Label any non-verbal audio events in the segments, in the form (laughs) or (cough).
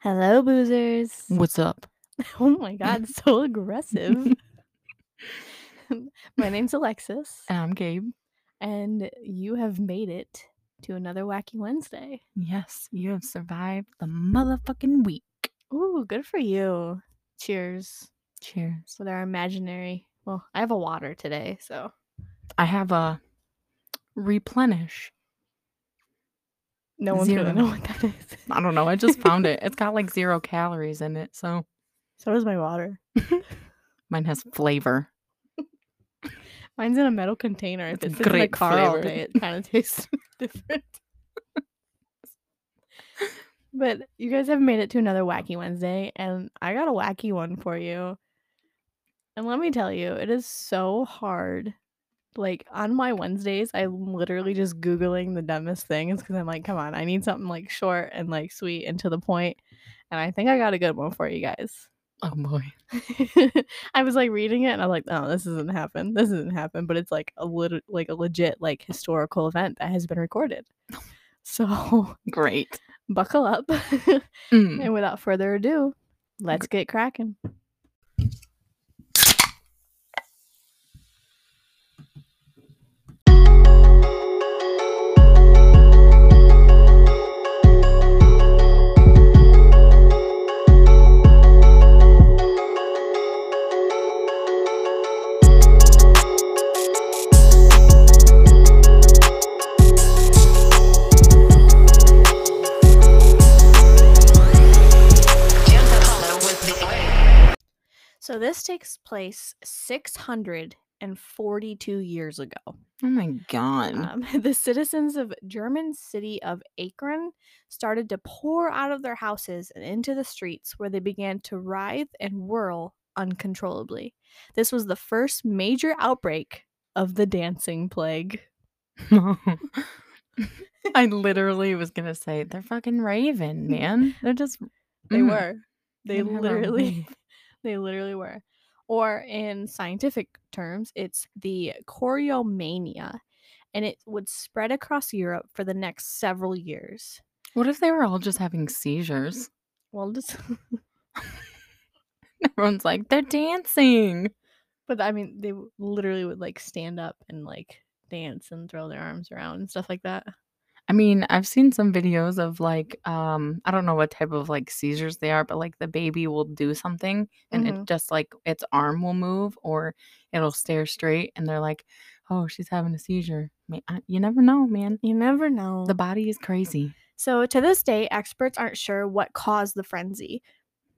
Hello, boozers. What's up? (laughs) Oh my god, (laughs) so aggressive. (laughs) my name's Alexis, I'm Gabe. and you have made it to another Wacky Wednesday. Yes, you have survived the motherfucking week. Ooh, good for you. Cheers Cheers. with our imaginary. Well, I have a water today, so I have a replenish. No one's Zero. gonna know what that is. (laughs) I don't know. I just found it. (laughs) It's got like zero calories in it, so So does my water. (laughs) mine has flavor. Mine's in a metal container. If It's it sits in the car all day, it kind of tastes different. but you guys have made it to another wacky Wednesday, and I got a wacky one for you. And let me tell you, it is so hard. Like on my Wednesdays, I'm literally just googling the dumbest things because I'm like, come on, I need something like short and like sweet and to the point. And I think I got a good one for you guys. Oh boy. (laughs) I was like reading it and I'm like, oh, this doesn't happen. This doesn't happen. But it's like a lit- like a legit like historical event that has been recorded. (laughs) So Great. (laughs) buckle up. Mm. and without further ado, let's get cracking. So this takes place 642 years ago. Oh my god. Um, (laughs) the citizens of German city of Aachen started to pour out of their houses and into the streets where they began to writhe and whirl uncontrollably. This was the first major outbreak of the dancing plague. (laughs) I literally was gonna say they're fucking raving, (laughs) man. They're just They Mm. were. They They literally. They literally were. Or in scientific terms, it's the choreomania and it would spread across Europe for the next several years. What if they were all just having seizures? Well, just (laughs) Everyone's like, they're dancing. But I mean, they literally would like stand up and like dance and throw their arms around and stuff like that. I mean, I've seen some videos of like, um, I don't know what type of like seizures they are, but like the baby will do something and Mhm. it just like its arm will move or it'll stare straight and they're like, oh, she's having a seizure. Ma- I- You never know, man. You never know. The body is crazy. so to this day, experts aren't sure what caused the frenzy,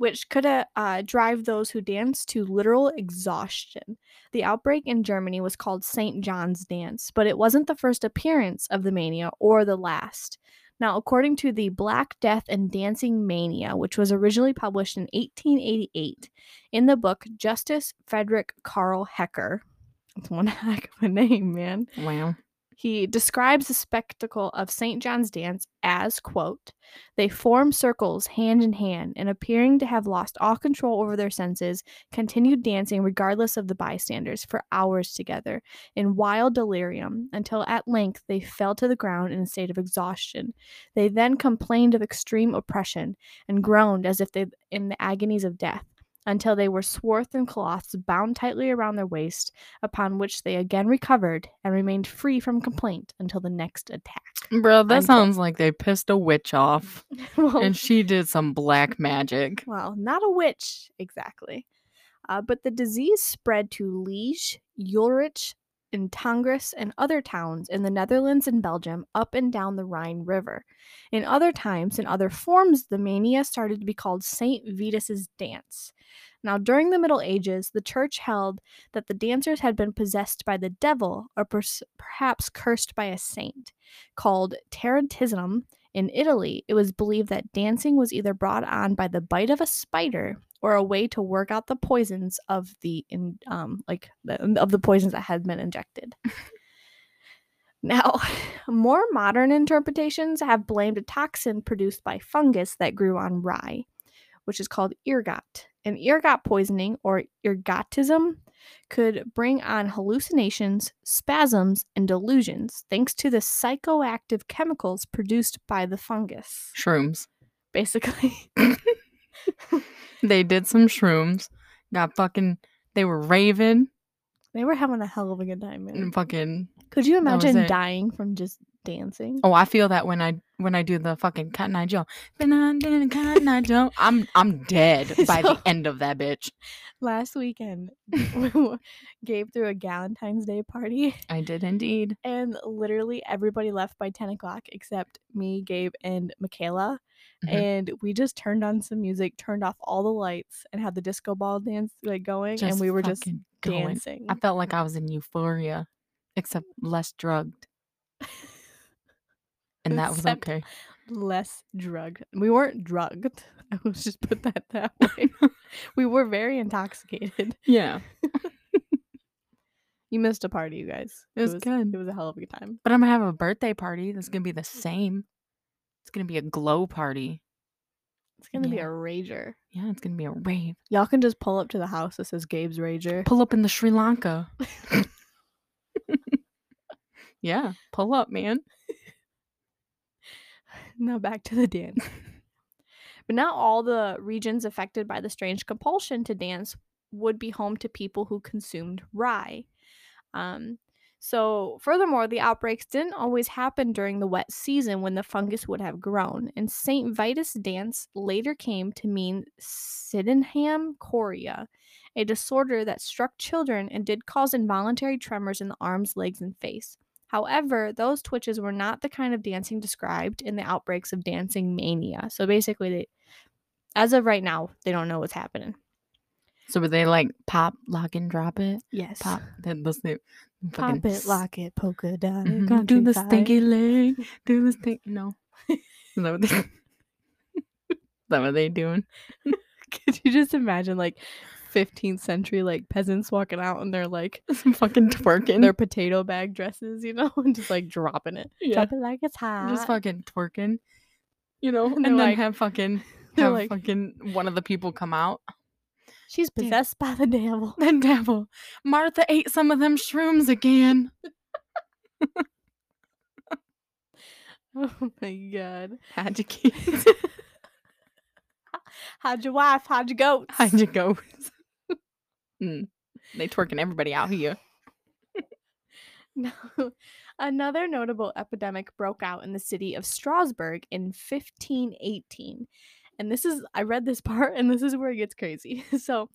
which could uh, drive those who danced to literal exhaustion. The outbreak in Germany was called St. John's Dance, but it wasn't the first appearance of the mania or the last. Now, according to the Black Death and Dancing Mania, which was originally published in 1888 in the book Justus Frederick Karl Hecker, (laughs) that's one (laughs) heck of a name, man. Wow. He describes the spectacle of St. John's dance as, quote, they form circles hand in hand and appearing to have lost all control over their senses, continued dancing regardless of the bystanders for hours together in wild delirium until at length they fell to the ground in a state of exhaustion. They then complained of extreme oppression and groaned as if they in the agonies of death until they were swathed in cloths bound tightly around their waist upon which they again recovered and remained free from complaint until the next attack. Bro, that sounds like they pissed a witch off (laughs) well, and she did some black magic. (laughs) well, not a witch exactly, uh, but the disease spread to Liege, Utrecht, and Tongres and other towns in the Netherlands and Belgium up and down the Rhine River. In other times and other forms, the mania started to be called Saint Vitus's dance. Now, during the Middle Ages, the church held that the dancers had been possessed by the devil or perhaps cursed by a saint. Called Tarantism in Italy, it was believed that dancing was either brought on by the bite of a spider or a way to work out the poisons of the in, um like the, of the poisons that had been injected. Now, (sighs) more modern interpretations have blamed a toxin produced by fungus that grew on rye, which is called ergot. And ergot poisoning or ergotism could bring on hallucinations, spasms, and delusions thanks to the psychoactive chemicals produced by the fungus. Shrooms. Basically, (laughs) (laughs) (laughs) They did some shrooms. Got fucking. They were raving They were having a hell of a good time, man. and fucking. Could you imagine dying from just dancing? Oh, I feel that when I when I do the fucking Cotton Eye Joe. Been on Cotton Eye Joe. (laughs) I'm I'm dead (laughs) by So- the end of that bitch. Last weekend, Gabe threw a Valentine's Day party, I did indeed. and literally everybody left by 10 o'clock except me, Gabe, and Michaela. Mhm. And we just turned on some music, turned off all the lights, and had the disco ball dance like going, and we were just going. dancing. I felt like I was in euphoria, except less drugged. (laughs) And that was Except- okay. less drugged. We weren't drugged. (laughs) I will just put that that (laughs) way. we were very intoxicated. Yeah. You missed a party, you guys. It was good. It was a hell of a good time. But I'm gonna have a birthday party that's gonna be the same. It's gonna be a glow party. It's gonna be a rager. Yeah, it's gonna be a rave. Y'all can just pull up to the house that says Gabe's Rager. Pull up in the Sri Lanka. (laughs) yeah, pull up, man. (laughs) Now back to the dance. (laughs) but now all the regions affected by the strange compulsion to dance would be home to people who consumed rye. Um, so, furthermore, the outbreaks didn't always happen during the wet season when the fungus would have grown, and St. Vitus dance later came to mean Sydenham chorea, a disorder that struck children and did cause involuntary tremors in the arms, legs, and face. However, those twitches were not the kind of dancing described in the outbreaks of dancing mania. So basically, they, as of right now, they don't know what's happening. So were they like pop, lock, and drop it? Yes. Pop, then those new Pop fucking it, lock it, polka dot it, Mhm. Do the countryside. stinky leg. Do the stink. (laughs) No. (laughs) Is that what they? (laughs) Is that what they doing? Could you just imagine like 15th century like peasants walking out and they're like fucking twerking. their potato bag dresses, you know, and just like dropping it. Yeah. Drop it like it's hot. just fucking twerking. You know, And and, then like- have fucking they're have like- fucking one of the people come out. She's possessed by the devil. The devil. Martha ate some of them shrooms again. Oh my god. How'd you (laughs) kids? How'd your wife? How'd your goats? How'd you go? mm. They twerking everybody out here. (laughs) No. Another notable epidemic broke out in the city of Strasbourg in 1518. And this is, I read this (laughs) part, and this is where it gets crazy. (laughs) So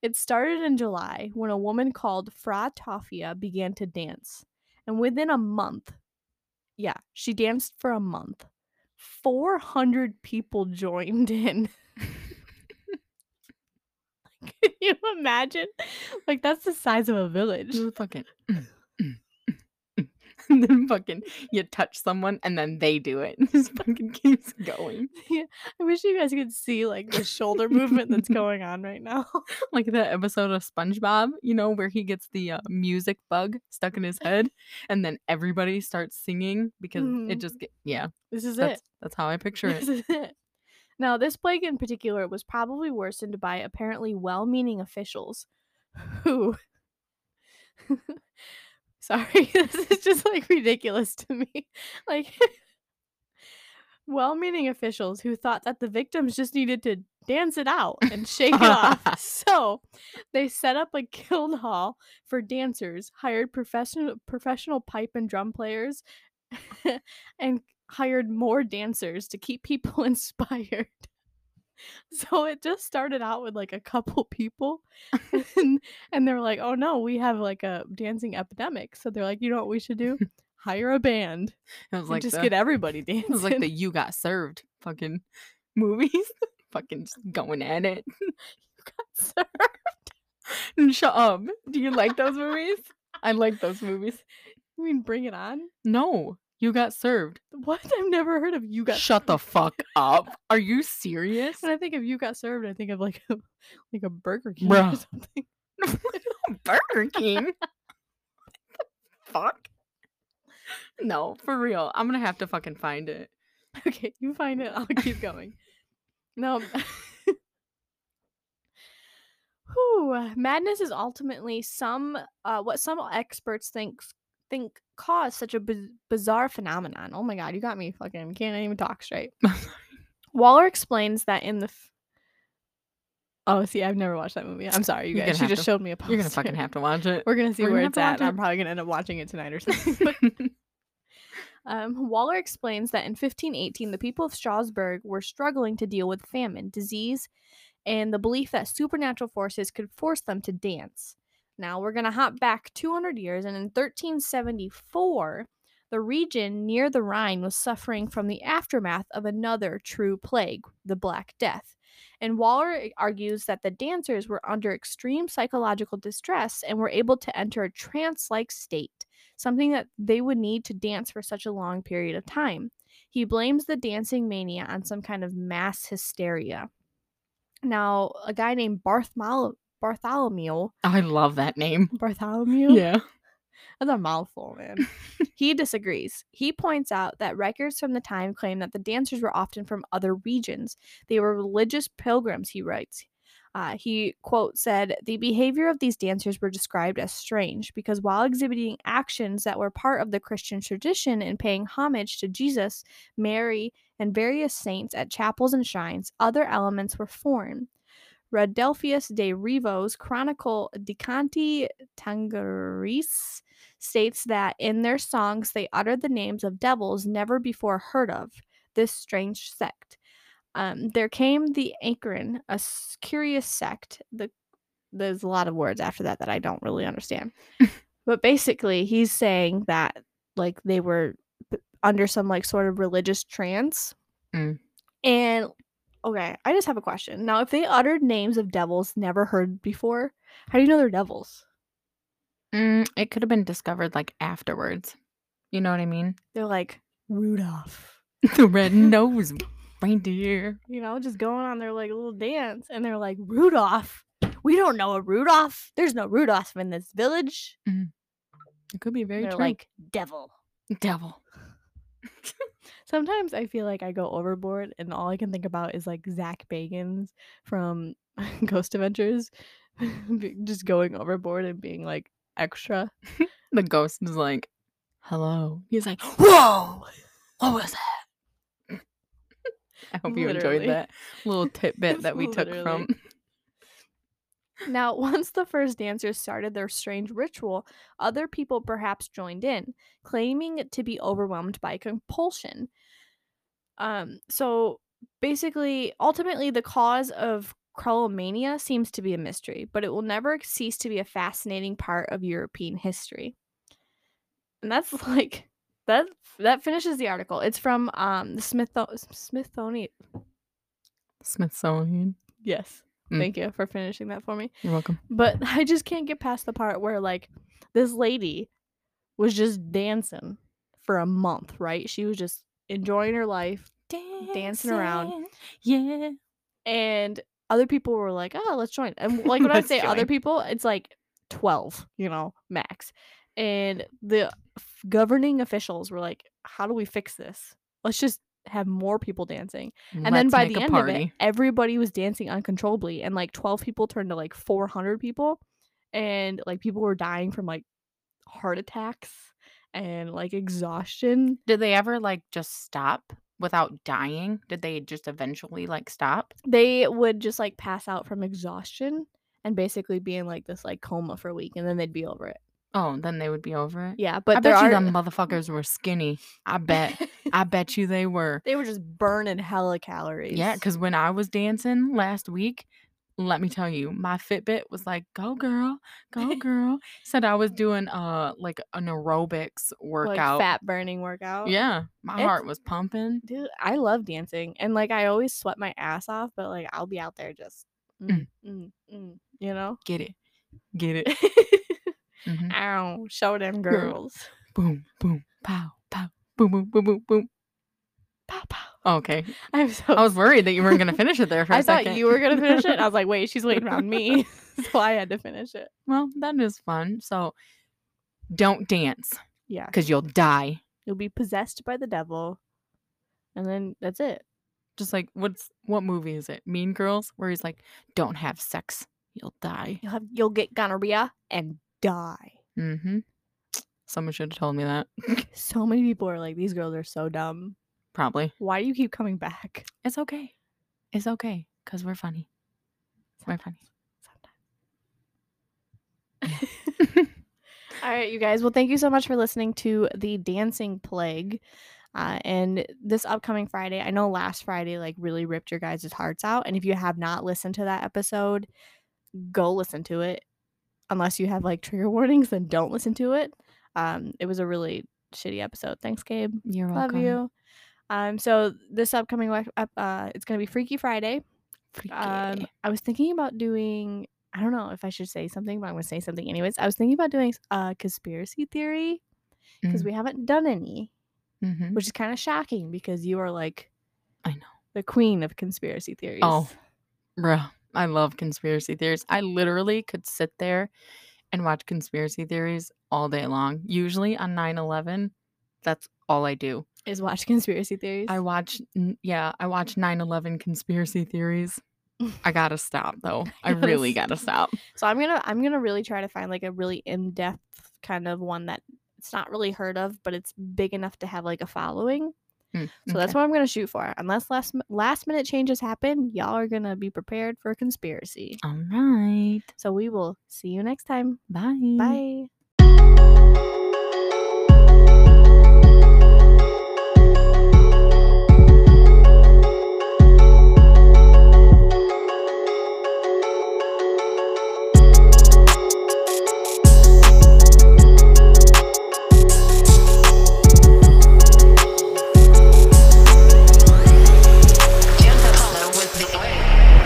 it started in July when a woman called Frau Troffea began to dance. And within a month, yeah, she danced for a month. 400 people joined in. (laughs) Can you imagine? Like, that's the size of a village. Fucking. (clears throat) Mm. Mm, mm, mm, mm. And then fucking you touch someone and then they do it. (laughs) It just fucking keeps going. (laughs) Yeah. I wish you guys could see like the shoulder (laughs) movement that's going on right now. Like that episode of SpongeBob, you know, where he gets the uh, music bug stuck in his head and then everybody starts singing because Mhm. it just get yeah. This is That's it. that's how I picture it. This is it. Now, this plague in particular was probably worsened by apparently well meaning officials who. Sorry, (laughs) this is just like ridiculous to me. (laughs) Like, (laughs) well meaning officials who thought that the victims just needed to dance it out and shake it off. So they set up a guild hall for dancers, hired professional professional pipe and drum players, and hired more dancers to keep people inspired. (laughs) So it just started out with like a couple people (laughs) (laughs) and, and they're like, "Oh no, we have like a dancing epidemic." So they're like, "You know what we should do? Hire a band It was like just the, get everybody it dancing." was like the you got served fucking movies. fucking just going at it. And Shut up. Um, do you like those movies? I like those movies. You mean Bring It On? No, you got served. What? I've never heard of You Got Shut the fuck up. (laughs) Are you serious? When I think of You Got Served, I think of like a (laughs) like a Burger King Bruh. or something. (laughs) Burger King. fuck. No, for real. I'm gonna have to fucking find it. Okay, you find it. I'll keep going. No. Whew, madness is ultimately some uh, what some experts think think caused such a bizarre phenomenon. Oh my god, you got me fucking can't even talk straight. (laughs) Waller explains that in the f- Oh, see, I've never watched that movie. I'm sorry, you guys. She just to- showed me a poster. You're gonna fucking have to watch it. We're gonna see we're where gonna it's at. watch I'm probably gonna end up watching it tonight or something. (laughs) Um, Waller explains that in 1518, the people of Strasbourg were struggling to deal with famine, disease, and the belief that supernatural forces could force them to dance. Now we're going to hop back 200 years, and in 1374, the region near the Rhine was suffering from the aftermath of another true plague, the Black Death. And Waller argues that the dancers were under extreme psychological distress and were able to enter a trance like state something that they would need to dance for such a long period of time. He blames the dancing mania on some kind of mass hysteria. Now, a guy named Barthmol- Bartholomew, I love that name. Bartholomew, Yeah. that's a mouthful, man. (laughs) he disagrees. He points out that records from the time claim that the dancers were often from other regions. They were religious pilgrims, he writes. Uh, he, quote, said, The behavior of these dancers were described as strange because while exhibiting actions that were part of the Christian tradition and paying homage to Jesus, Mary, and various saints at chapels and shrines, other elements were foreign. Radulphus de Rivo's Chronicle de Canti Tangaris states that in their songs they uttered the names of devils never before heard of, this strange sect. Um, there came the Anchorin, a curious sect. The there's a lot of words after that that I don't really understand. (laughs) but basically, he's saying that like they were under some like sort of religious trance. Mm. And okay, I just have a question. Now, if they uttered names of devils never heard before, how do you know they're devils? Mm, it could have been discovered like afterwards. You know what I mean? They're like Rudolph. (laughs) (laughs) the red nose reindeer. You know, just going on their like little dance, and they're like Rudolph. We don't know a Rudolph. There's no Rudolph in this village. It could be very they're true. like devil. devil. (laughs) Sometimes I feel like I go overboard, and all I can think about is like Zach Bagans from (laughs) Ghost Adventures, (laughs) just going overboard and being like extra. The ghost is like, hello. He's like, whoa, what was that? I hope you Literally. enjoyed that little tidbit that we took Literally. from. Now, (laughs) once the first dancers started their strange ritual, other people perhaps joined in, claiming to be overwhelmed by compulsion. Um, so basically, ultimately, the cause of choreomania seems to be a mystery, but it will never cease to be a fascinating part of European history. And that's (laughs) like that. That finishes the article. It's from um the Smithsonian. Smithsonian. Yes, Mm. thank you for finishing that for me. You're welcome. But (laughs) I just can't get past the part where like this lady was just dancing for a month, right? She was just enjoying her life Dancing around. Yeah. and other people were like, "Oh, let's join." And like (laughs) when I say other people, it's like 12, you know, max. And the governing officials were like, "How do we fix this? Let's just have more people dancing." And then Let's by the end party. of it, everybody was dancing uncontrollably, and like 12 people turned to like 400 people, and like people were dying from like heart attacks and like exhaustion. Did they ever like just stop without dying? Did they just eventually like stop? They would just like pass out from exhaustion and basically be in like this like coma for a week, and then they'd be over it. Oh, then they would be over it. Yeah, but I there bet you are them motherfuckers were skinny. I bet. (laughs) I bet you they were. they were just burning hella calories. Yeah, because when I was dancing last week, let me tell you, my Fitbit was like, "Go girl, go (laughs) girl." Said I was doing uh like an aerobics like workout. fat burning workout. Yeah, my It's- heart was pumping. dude, I love dancing, and like I always sweat my ass off, but like I'll be out there just, mm, mm, mm, you know. Get it, get it. (laughs) Mhm. Ow, show them girls. Boom, boom, pow, pow, boom, boom, boom, boom, boom. Pow, pow. Okay, (laughs) I'm so. I was worried that you weren't gonna (laughs) finish it there for a I thought second. you were gonna finish it. I was like, (laughs) wait, she's waiting on me, so I had to finish it. well, that is fun. So, don't dance Yeah, because you'll die. you'll be possessed by the devil, and then that's it. Just like what's what movie is it? Mean Girls, where he's like, "Don't have sex, you'll die." You'll have you'll get gonorrhea and die. Mm-hmm. Someone should have told me that. (laughs) So many people are like, these girls are so dumb. Probably. Why do you keep coming back? It's okay. It's okay because we're funny. We're funny. Sometimes. (laughs) All right, you guys. Well, thank you so much for listening to the Dancing Plague. Uh, and this upcoming Friday, I know last Friday like really ripped your guys' hearts out. And if you have not listened to that episode, go listen to it. Unless you have like trigger warnings, then don't listen to it. Um, it was a really shitty episode. Thanks, Gabe. You're Love welcome. you. Um, so this upcoming ep- uh, it's gonna be Freaky Friday. Freaky. Um, I was thinking about doing. I don't know if I should say something, but I'm gonna say something anyways. I was thinking about doing a conspiracy theory because Mm. we haven't done any, Mhm. which is kind of shocking because you are like I know. the queen of conspiracy theories. Oh. Bruh, I love conspiracy theories. I literally could sit there and watch conspiracy theories all day long. Usually on 9 11, that's all I do. is watch (laughs) conspiracy theories. I watch, yeah, I watch 9 11 conspiracy theories. (laughs) I gotta stop though. (laughs) I really gotta stop. so I'm gonna I'm gonna really try to find like a really in depth kind of one that it's not really heard of, but it's big enough to have like a following. Hmm, So that's what I'm gonna shoot for. Unless last last minute changes happen, y'all are gonna be prepared for a conspiracy. All right. So we will see you next time. Bye. Bye.